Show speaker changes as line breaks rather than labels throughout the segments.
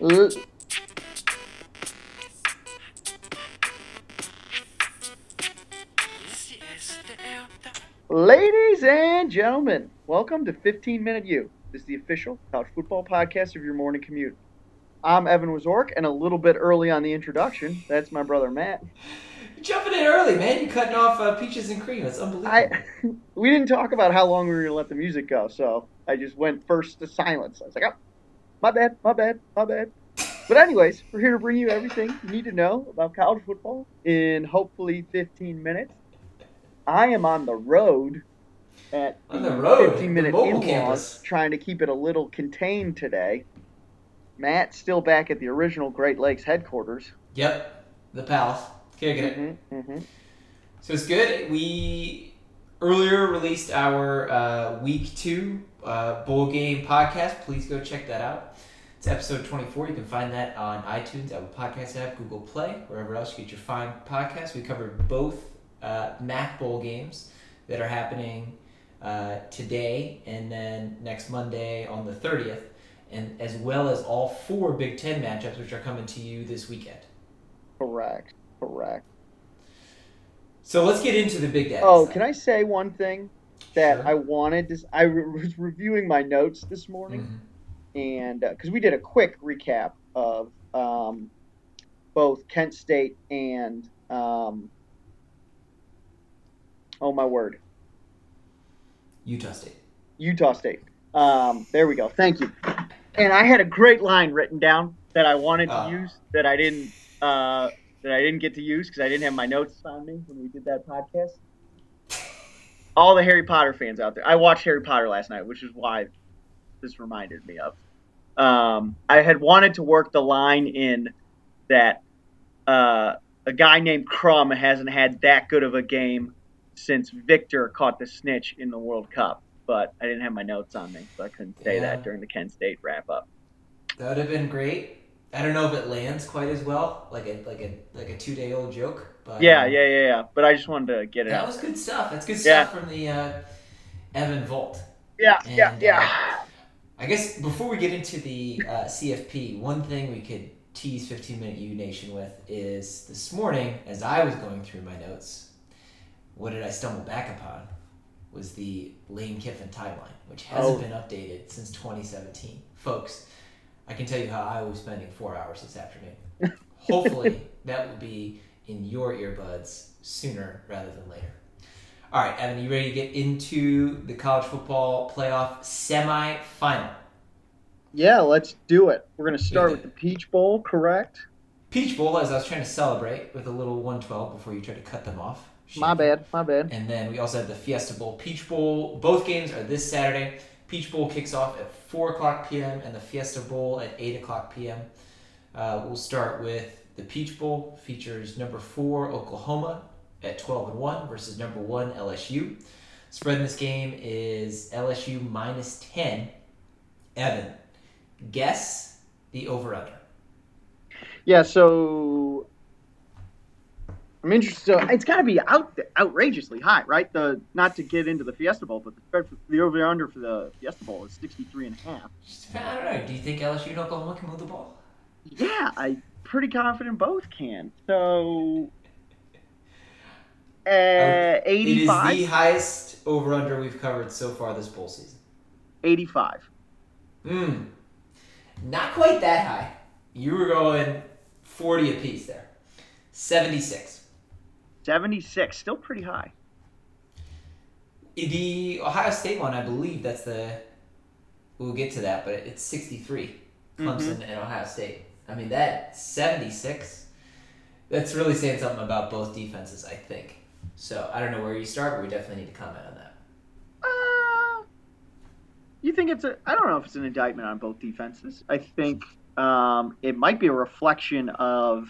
L- Ladies and gentlemen, welcome to 15 Minute U. This is the official college football podcast of your morning commute. I'm Evan Wazork, and a little bit early on the introduction, that's my brother Matt.
Jumping in early, man. You're cutting off uh, peaches and cream. That's unbelievable.
I we didn't talk about how long we were gonna let the music go, so I just went first to silence. I was like, oh, my bad, my bad, my bad. But anyways, we're here to bring you everything you need to know about college football in hopefully 15 minutes. I am on the road at
the road,
15 minute in-laws,
campus.
trying to keep it a little contained today. Matt's still back at the original Great Lakes headquarters.
Yep, the palace. Kicking it.
hmm hmm
So it's good. We earlier released our uh, week two uh, bowl game podcast. Please go check that out. It's episode 24. You can find that on iTunes, Apple Podcast app, Google Play, wherever else you get your fine podcasts. We covered both uh, MAC bowl games that are happening uh, today and then next Monday on the 30th, and as well as all four Big Ten matchups, which are coming to you this weekend.
Correct. Correct.
So let's get into the Big Daddy.
Oh,
side.
can I say one thing that
Sure.
I wanted to? I was reviewing my notes this morning,
Mhm.
And because we did a quick recap of um, both Kent State and um, oh my word,
Utah State.
Utah State. Um, there we go. Thank you. And I had a great line written down that I wanted to
Ah.
use that I didn't uh, that I didn't get to use because I didn't have my notes on me when we did that podcast. All the Harry Potter fans out there. I watched Harry Potter last night, which is why this reminded me of. Um, I had wanted to work the line in that uh, a guy named Crum hasn't had that good of a game since Viktor caught the snitch in the World Cup, but I didn't have my notes on me, so I couldn't say
Yeah.
that during the Kent State wrap up.
That would have been great. I don't know if it lands quite as well, like a like a like a two day old joke. But
Yeah,
um,
yeah, yeah, yeah. But I just wanted to get it
that
out.
was good stuff. That's good
Yeah.
stuff from the uh, Evan Volt.
Yeah, yeah,
And,
yeah.
I guess before we get into the uh, CFP, one thing we could tease 15 Minute U Nation with is this morning, as I was going through my notes, what did I stumble back upon? Was the Lane Kiffin timeline, which hasn't
Oh.
been updated since 2017. Folks, I can tell you how I was spending four hours this afternoon. Hopefully, that will be in your earbuds sooner rather than later. All right, Evan, you ready to get into the college football playoff semi-final?
Yeah, let's do it. We're gonna start with the Peach Bowl, correct?
Peach Bowl, as I was trying to celebrate with a little 112 before you tried to cut them off.
My bad, my bad.
And then we also have the Fiesta Bowl, Peach Bowl. Both games are this Saturday. Peach Bowl kicks off at 4 o'clock p.m. and the Fiesta Bowl at 8 o'clock p.m. Uh, we'll start with the Peach Bowl. Features number 4 Oklahoma at 12 and 1 versus number 1 LSU. Spread in this game is LSU minus 10. Evan, guess the over-under.
Yeah, so I'm interested. So it's got to be out outrageously high, right? The not to get into the Fiesta Bowl, but the spread for the over under for the Fiesta Bowl is 63 and a half.
I don't know. Do you think LSU and Oklahoma can move the ball?
Yeah, I'm pretty confident both can. So uh,
It is the highest over under we've covered so far this bowl season.
85.
Hmm. Not quite that high. You were going 40 apiece there. 76.
76, still pretty high.
The Ohio State one, I believe that's the. We'll get to that, but it's 63. Clemson and Ohio State. I mean, that 76, that's really saying something about both defenses, I think. So I don't know where you start, but we definitely need to comment on that.
Uh, you think it's a? I don't know if it's an indictment on both defenses. I think um, it might be a reflection of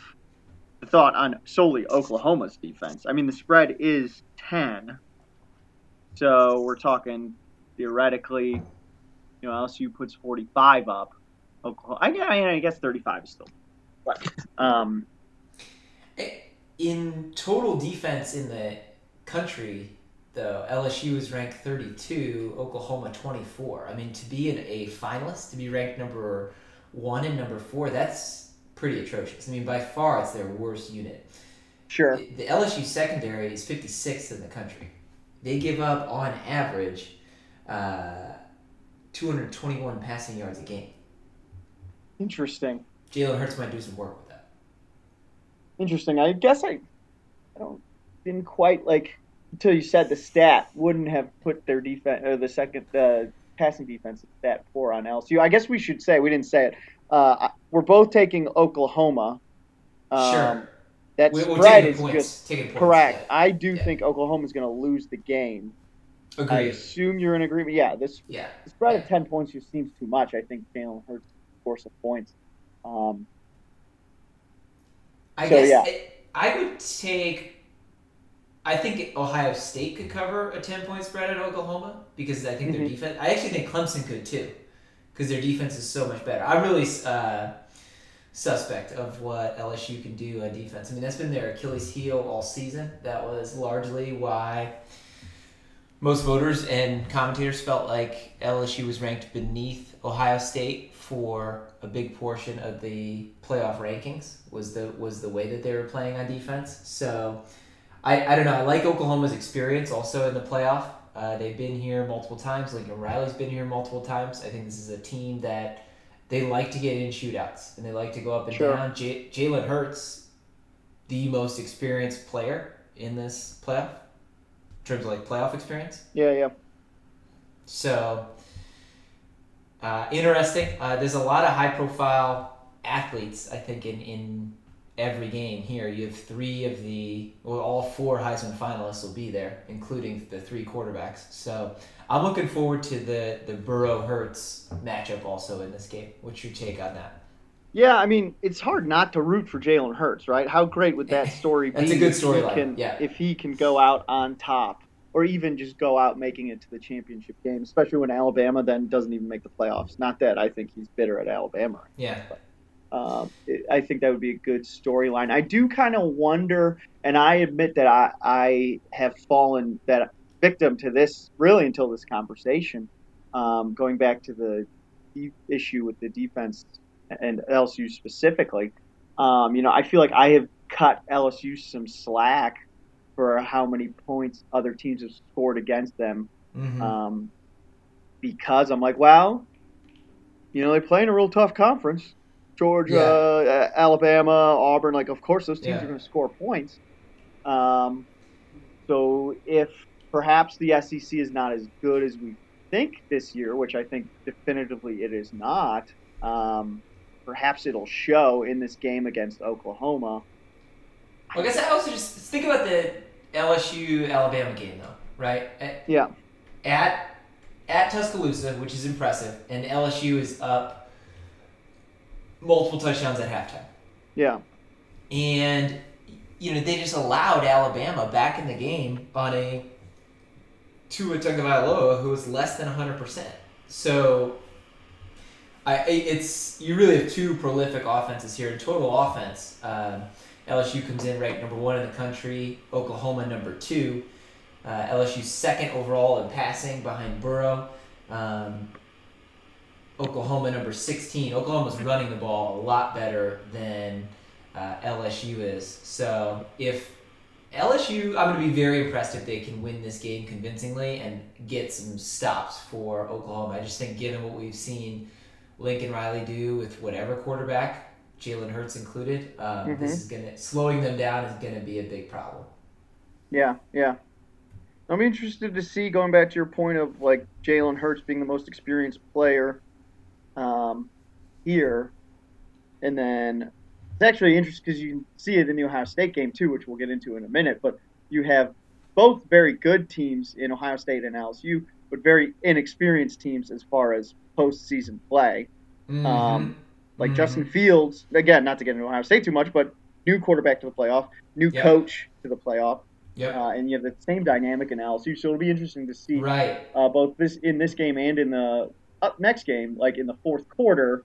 the thought on solely Oklahoma's defense. I mean, the spread is ten, so we're talking theoretically. You know, LSU puts forty-five up. Oklahoma, I, I, I guess thirty-five is still, but um,
In total defense in the country, though, LSU is ranked 32, Oklahoma 24. I mean, to be in a finalist, to be ranked number one and number four, that's pretty atrocious. I mean, by far, it's their worst unit.
Sure.
The, LSU secondary is 56th in the country. They give up, on average, uh, 221 passing yards a game.
Interesting.
Jalen Hurts might do some work.
Interesting. I guess I, I don't didn't quite like until you said the stat wouldn't have put their defense or the second the passing defense at stat four on LSU. I guess we should say we didn't say it. Uh, we're both taking Oklahoma. Um,
Sure.
That
We- we're
spread is
points,
just
taking points,
correct.
yeah.
I do
Yeah.
think Oklahoma is going to lose the game. I assume you're in agreement. Yeah, this
Yeah.
the spread of ten points just seems too much. I think Jalen Hurts score of points. Um,
I
So,
guess
yeah.
it, I would take. I think Ohio State could cover a ten point spread at Oklahoma because I think their
Mhm.
defense. I actually think Clemson could too, because their defense is so much better. I'm really uh, suspect of what LSU can do on defense. I mean, that's been their Achilles heel all season. That was largely why most voters and commentators felt like LSU was ranked beneath Ohio State for a big portion of the playoff rankings was the was the way that they were playing on defense. So I, I don't know. I like Oklahoma's experience also in the playoff. Uh, they've been here multiple times. Lincoln Riley's been here multiple times. I think this is a team that they like to get in shootouts and they like to go up and
Sure.
down. J- Jalen Hurts, the most experienced player in this playoff terms of like playoff experience.
yeah, yeah.
So, uh, interesting. Uh, there's a lot of high profile athletes, I think, in, in every game here. You have three of the, well, all four Heisman finalists will be there, including the three quarterbacks. So, I'm looking forward to the, the Burrow Hurts matchup also in this game. What's your take on that?
Yeah, I mean, it's hard not to root for Jalen Hurts, right? How great would that story be?
That's a good
if he
storyline,
can-
yeah.
If he can go out on top, or even just go out making it to the championship game, especially when Alabama then doesn't even make the playoffs. Not that I think he's bitter at Alabama.
Yeah.
Um, it, I think that would be a good storyline. I do kind of wonder, and I admit that I, I have fallen that victim to this really until this conversation. Um, going back to the issue with the defense and LSU specifically, um, you know, I feel like I have cut LSU some slack for how many points other teams have scored against them
Mm-hmm.
um, because I'm like, well, you know, they play in a real tough conference. Georgia, uh, Alabama, Auburn, like, of course, those teams
Yeah.
are going to score points. Um, so if perhaps the SEC is not as good as we think this year, which I think definitively it is not, um, perhaps it'll show in this game against Oklahoma.
I guess I also just think about the LSU Alabama game though, right? At,
Yeah.
at at Tuscaloosa, which is impressive, and LSU is up multiple touchdowns at halftime,
Yeah.
and you know they just allowed Alabama back in the game on a Tua Tagovailoa who was less than hundred percent. So. I, it's you really have two prolific offenses here. In total offense, um, LSU comes in ranked number one in the country. Oklahoma number two. Uh, LSU second overall in passing behind Burrow. Um, Oklahoma number sixteen. Oklahoma's running the ball a lot better than uh, LSU is. So if LSU, I'm going to be very impressed if they can win this game convincingly and get some stops for Oklahoma. I just think given what we've seen Lincoln Riley do with whatever quarterback, Jalen Hurts included, um, this is to slowing them down is going to be a big problem.
Yeah, yeah. I'm interested to see going back to your point of like Jalen Hurts being the most experienced player um, here, and then it's actually interesting because you can see it in the Ohio State game too, which we'll get into in a minute. But you have both very good teams in Ohio State and LSU, but very inexperienced teams as far as postseason play. Um, like
Mhm.
Justin Fields, again, not to get into Ohio State too much, but new quarterback to the playoff, new
Yep.
coach to the playoff.
Yep.
Uh, and you have the same dynamic in LSU, so it'll be interesting to see
right.
uh, both this in this game and in the up next game, like in the fourth quarter.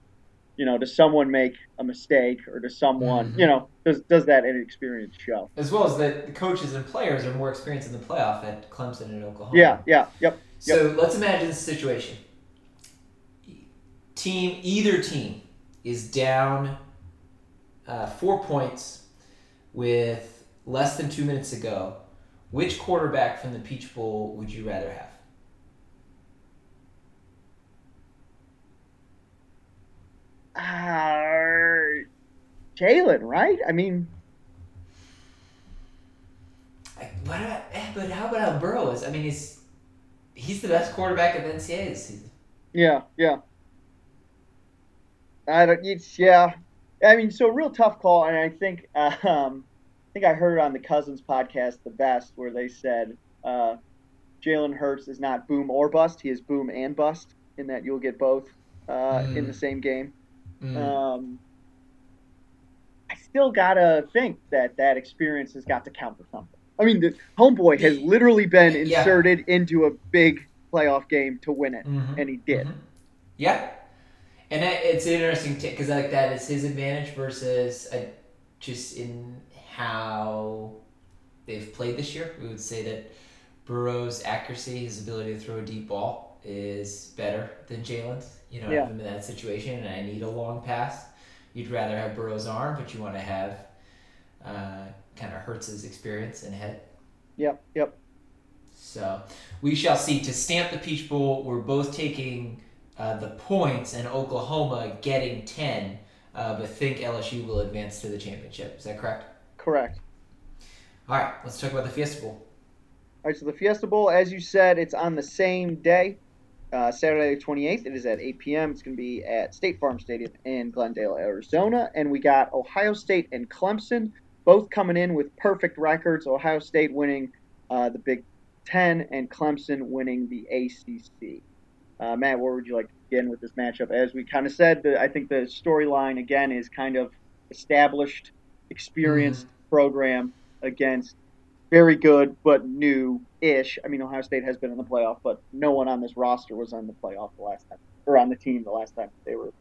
You know, does someone make a mistake, or does someone,
Mhm.
you know, does does that inexperience show?
As well as that the coaches and players are more experienced in the playoff at Clemson and Oklahoma.
Yeah, yeah, yep,
So let's imagine the situation. Team, either team, is down uh, four points with less than two minutes to go, which quarterback from the Peach Bowl would you rather have?
Uh, Jalen, right? I mean,
I, what about, eh, but how about how Burrow is? I mean, he's he's the best quarterback in the NCAA this season.
yeah, yeah. I don't. It's yeah. I mean, so real tough call, and I think um, I think I heard it on the Cousins podcast the best, where they said uh, Jalen Hurts is not boom or bust; he is boom and bust, in that you'll get both uh, in
Mm.
the same game.
Mm.
Um, I still gotta think that that experience has got to count for something. I mean, the homeboy has literally been
Yeah.
inserted into a big playoff game to win it,
Mhm.
and he did.
Mhm. Yeah, and that, it's interesting because like that is his advantage versus uh, just in how they've played this year. We would say that Burrow's accuracy, his ability to throw a deep ball, is better than Jalen's. You know,
Yeah.
I'm in that situation and I need a long pass, you'd rather have Burrow's arm, but you want to have uh, kind of hurts his experience and head.
Yep, yep.
So we shall see. To stamp the Peach Bowl, we're both taking uh, the points and Oklahoma getting 10, uh, but think LSU will advance to the championship. Is that correct?
Correct.
All right, let's talk about the Fiesta Bowl.
All right, so the Fiesta Bowl, as you said, it's on the same day, uh, Saturday the 28th. It is at 8 p.m. It's going to be at State Farm Stadium in Glendale, Arizona. And we got Ohio State and Clemson both coming in with perfect records. Ohio State winning uh, the Big Ten and Clemson winning the ACC. Uh, Matt, where would you like to begin with this matchup? As we kind of said, the, I think the storyline, again, is kind of established, experienced program against very good but new-ish. I mean, Ohio State has been in the playoff, but no one on this roster was on the playoff the last time, or on the team the last time they were in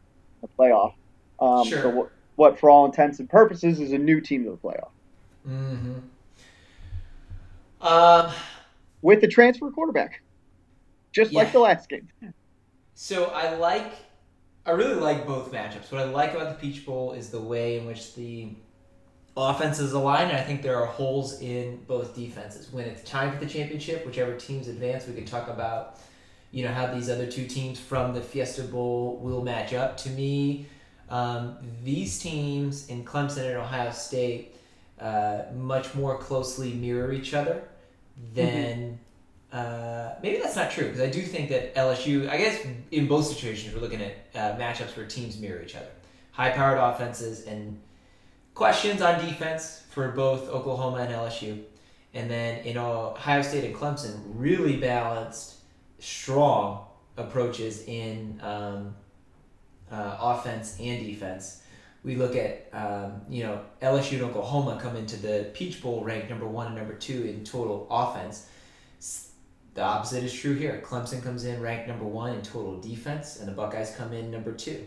the playoff. Um,
Sure.
So what, what, for all intents and purposes, is a new team to the playoff
Mm-hmm. Um,
with the transfer quarterback, just like the last game.
so I like, I really like both matchups. What I like about the Peach Bowl is the way in which the offenses align, and I think there are holes in both defenses. When it's time for the championship, whichever teams advance, we can talk about, you know, how these other two teams from the Fiesta Bowl will match up. To me, um, these teams in Clemson and Ohio State uh, much more closely mirror each other than. Uh, maybe that's not true because I do think that LSU. I guess in both situations we're looking at uh, matchups where teams mirror each other, high-powered offenses and questions on defense for both Oklahoma and LSU, and then in Ohio State and Clemson, really balanced, strong approaches in um, uh, offense and defense. We look at um, you know LSU and Oklahoma come into the Peach Bowl ranked number one and number two in total offense. The opposite is true here. Clemson comes in ranked number one in total defense, and the Buckeyes come in number two.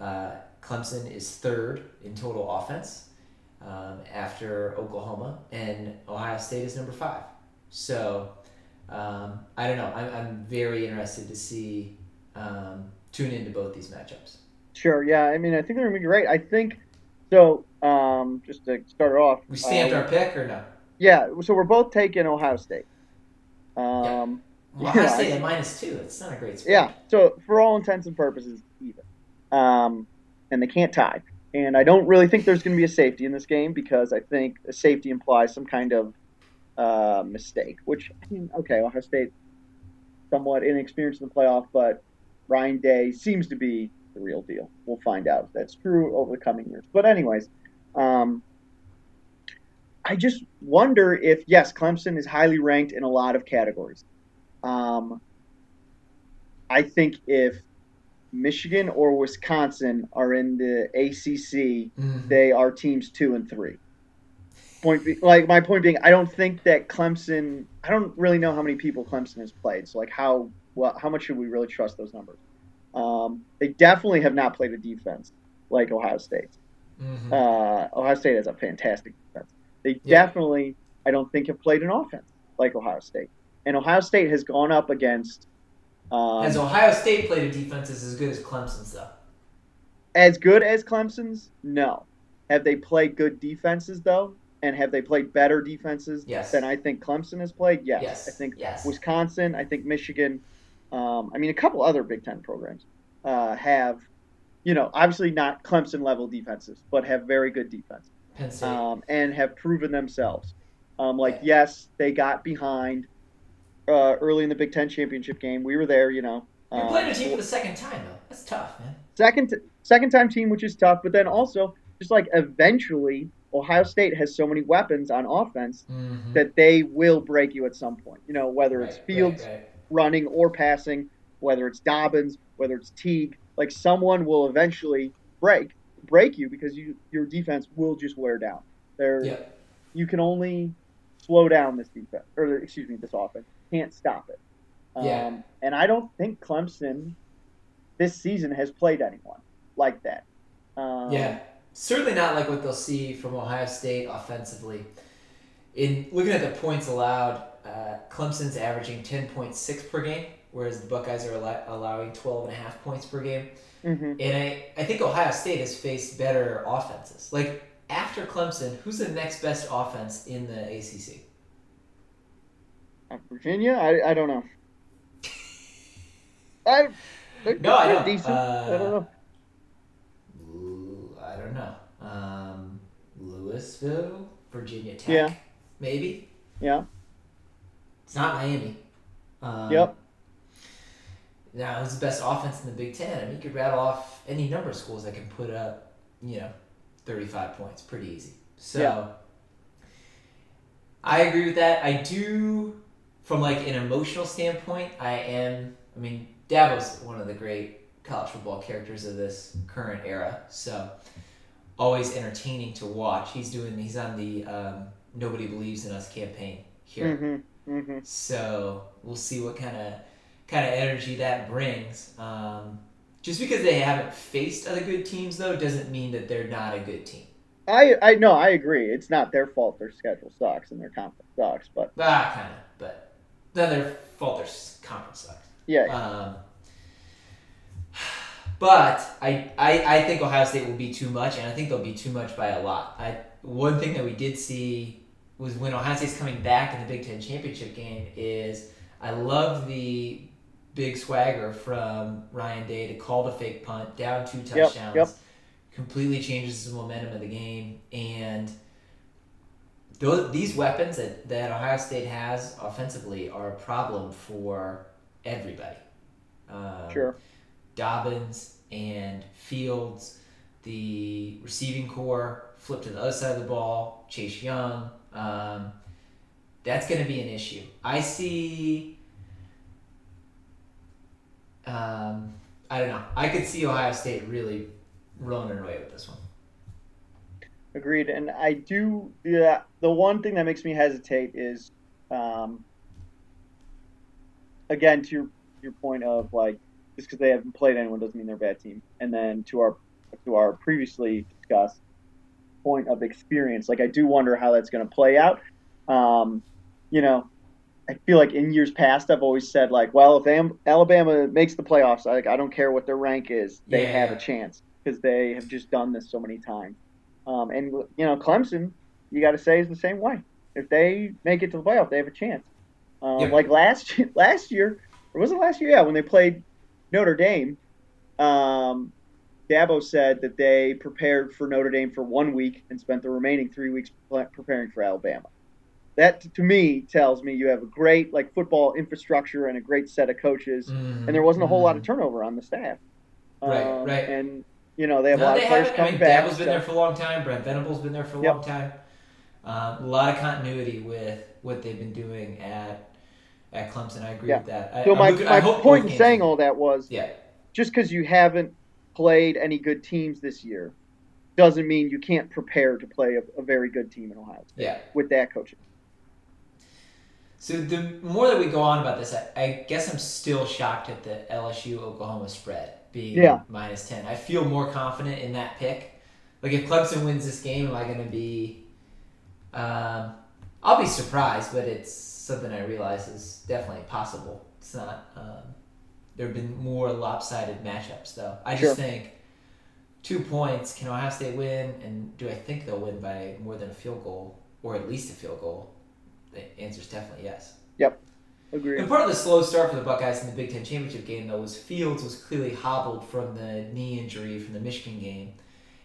Uh, Clemson is third in total offense um, after Oklahoma, and Ohio State is number five. So um, I don't know. I'm, I'm very interested to see um, tune into both these matchups.
Sure, yeah. I mean, I think they're going to be great. I think so. Um, just to start off,
We stamped
uh,
our pick or no?
yeah. So we're both taking Ohio State. Um,
Well, Ohio
yeah,
State at minus two. It's not a great spread.
Yeah. So for all intents and purposes, even. Um, and they can't tie. And I don't really think there's going to be a safety in this game because I think a safety implies some kind of uh, mistake. Which I mean, okay, Ohio State somewhat inexperienced in the playoff, but Ryan Day seems to be the real deal. We'll find out if that's true over the coming years. But anyways, um, I just wonder if yes, Clemson is highly ranked in a lot of categories. Um, I think if Michigan or Wisconsin are in the ACC,
Mhm.
they are teams two and three. Point be, like my point being, I don't think that Clemson. I don't really know how many people Clemson has played. So like how well how much should we really trust those numbers? Um, they definitely have not played a defense like Ohio State.
Mhm.
Uh, Ohio State has a fantastic defense. They
Yeah.
definitely, I don't think, have played an offense like Ohio State. And Ohio State has gone up against. Um,
Has Ohio State played a defense as good as Clemson's though?
as good as Clemson's? No. Have they played good defenses though? And have they played better defenses
Yes.
than I think Clemson has played? Yes.
Yes.
I think
yes.
Wisconsin, I think Michigan, um, I mean a couple other Big Ten programs uh, have, you know, obviously not Clemson level defenses, but have very good defense um, and have proven themselves. Um, like yes, they got behind uh, early in the Big Ten championship game. We were there, you know.
You're
um,
playing a team for the second time though. That's tough, man.
second second time team, which is tough. But then also, just like eventually, Ohio State has so many weapons on offense
Mm-hmm.
that they will break you at some point. You know, whether it's Fields
Right, right.
Running or passing, whether it's Dobbins, whether it's Teague, like someone will eventually break break you because you your defense will just wear down. There,
Yep.
you can only slow down this defense, or excuse me, this offense. Can't stop it. Um,
Yeah.
And I don't think Clemson this season has played anyone like that. Um,
Yeah, certainly not like what they'll see from Ohio State offensively. In looking at the points allowed, uh, Clemson's averaging ten point six per game, whereas the Buckeyes are allow- allowing 12 and a half points per game.
mhm.
And I, I think Ohio State has faced better offenses. Like after Clemson, who's the next best offense in the ACC?
Uh, Virginia, I, I don't know. I, they're,
No, I
they're
don't.
decent.
Uh,
I don't know.
I don't know. Um, Louisville, Virginia Tech,
Yeah.
maybe.
Yeah.
It's not Miami. Um,
Yep.
Now, who's the best offense in the Big Ten? I mean, you could rattle off any number of schools that can put up, you know, 35 points pretty easy. So,
Yeah.
I agree with that. I do, from like an emotional standpoint, I am, I mean, Dabo's one of the great college football characters of this current era. So, always entertaining to watch. He's doing, he's on the um, Nobody Believes in Us campaign here.
Mm-hmm. Mm-hmm.
So we'll see what kind of kind of energy that brings. Um, just because they haven't faced other good teams, though, doesn't mean that they're not a good team.
I I no, I agree. It's not their fault. Their schedule sucks and their conference sucks. But
Ah, kind of, but not their fault. Their conference sucks.
yeah,
Um, but I, I I think Ohio State will be too much, and I think they'll be too much by a lot. I one thing that we did see was when Ohio State's coming back in the Big Ten championship game is I love the big swagger from Ryan Day to call the fake punt down two touchdowns.
yep.
Completely changes the momentum of the game and. Those, these weapons that, that Ohio State has offensively are a problem for everybody. Um,
sure.
Dobbins and Fields, the receiving corps, flip to the other side of the ball, Chase Young. Um, that's going to be an issue. I see. Um, I don't know. I could see Ohio State really rolling away with this one.
Agreed. And I do. Yeah, the one thing that makes me hesitate is, um, again, to your your point of like just because they haven't played anyone doesn't mean they're a bad team. And then to our to our previously discussed point of experience, like I do wonder how that's going to play out. Um, you know, I feel like in years past I've always said like, well, if Am- Alabama makes the playoffs, like I don't care what their rank is, they
Yeah,
have a chance because they have just done this so many times. Um, and you know, Clemson, you got to say is the same way. If they make it to the playoff, they have a chance. Um,
Yep.
Like last last year, or was it last year? Yeah, when they played Notre Dame, um, Dabo said that they prepared for Notre Dame for one week and spent the remaining three weeks preparing for Alabama. That to me tells me you have a great like football infrastructure and a great set of coaches, and there wasn't a whole lot of turnover on the staff.
Right,
Um,
right.
And you know they have a lot of players
haven't. I mean,
back.
Dabo's been there for a long time. Brent Venables been there for a
Yep.
long time. Um, a lot of continuity with what they've been doing at at Clemson. I agree
Yeah.
with that. I,
So my, my
I hope
point in saying all that was
yeah,
just because you haven't played any good teams this year doesn't mean you can't prepare to play a, a very good team in Ohio State
yeah.
with that coaching.
So the more that we go on about this, I, I guess I'm still shocked at the LSU Oklahoma spread being
Yeah.
minus ten. I feel more confident in that pick. Like if Clemson wins this game, am I going to be? Um, I'll be surprised, but it's something I realize is definitely possible. It's not. Um, there have been more lopsided matchups, though. I just
Sure.
think two points. Can Ohio State win? And do I think they'll win by more than a field goal or at least a field goal? The answer is definitely yes. Yep.
Agreed.
And part of the slow start for the Buckeyes in the Big Ten championship game, though, was Fields was clearly hobbled from the knee injury from the Michigan game,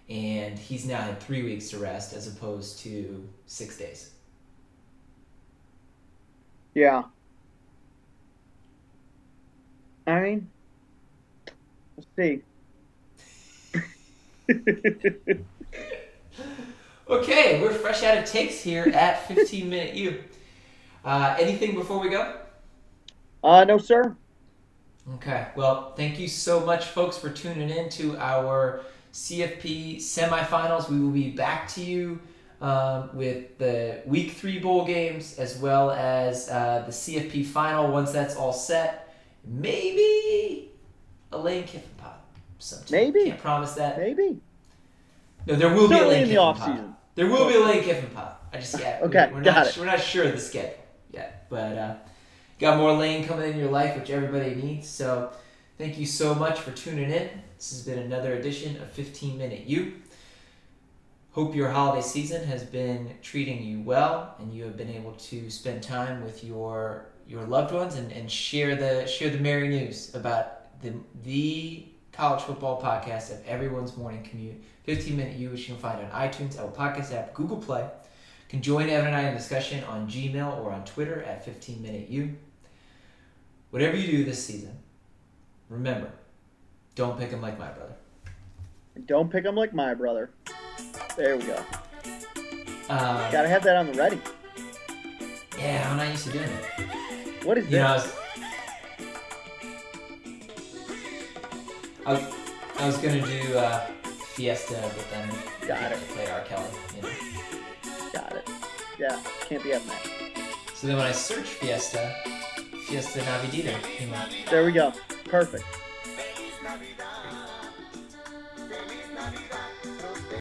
and he's now had three weeks to rest as opposed to six days.
Yeah. I mean, we'll see.
Okay, we're fresh out of takes here at 15 Minute U. Uh, anything before we go?
uh, no, sir.
Okay. Well, thank you so much, folks, for tuning in to our CFP semifinals. We will be back to you um, with the Week Three bowl games as well as uh, the CFP final once that's all set. Maybe a Lane Kiffin. Sometime.
Maybe.
Can't promise that.
Maybe.
No, there will be a Lane
in the
Kiffin
off
pod.
season.
There will be a Lane Kiffin. I just yeah.
Okay,
we, we're
got
not
it.
we're not sure of the schedule yet, but uh, got more Lane coming in your life, which everybody needs. So thank you so much for tuning in. This has been another edition of 15 Minute U. Hope your holiday season has been treating you well, and you have been able to spend time with your your loved ones and, and share the share the merry news about the the college football podcast of everyone's morning commute. 15 Minute U, which you can find on iTunes, Apple Podcast app, Google Play. You can join Evan and I in discussion on Gmail or on Twitter at 15 Minute U. Whatever you do this season, remember, don't pick him like my brother.
Don't pick them like my brother. There we go.
Um,
Gotta have that on the ready.
yeah, I'm not used to doing it.
What is
You know, I
this?
was, I was, I was gonna do uh, Fiesta, but then
Got
I
it.
played R. Kelly. You know.
Got it. Yeah, can't be having that.
So then when I search Fiesta, Fiesta Navidita came up.
There we go. Perfect.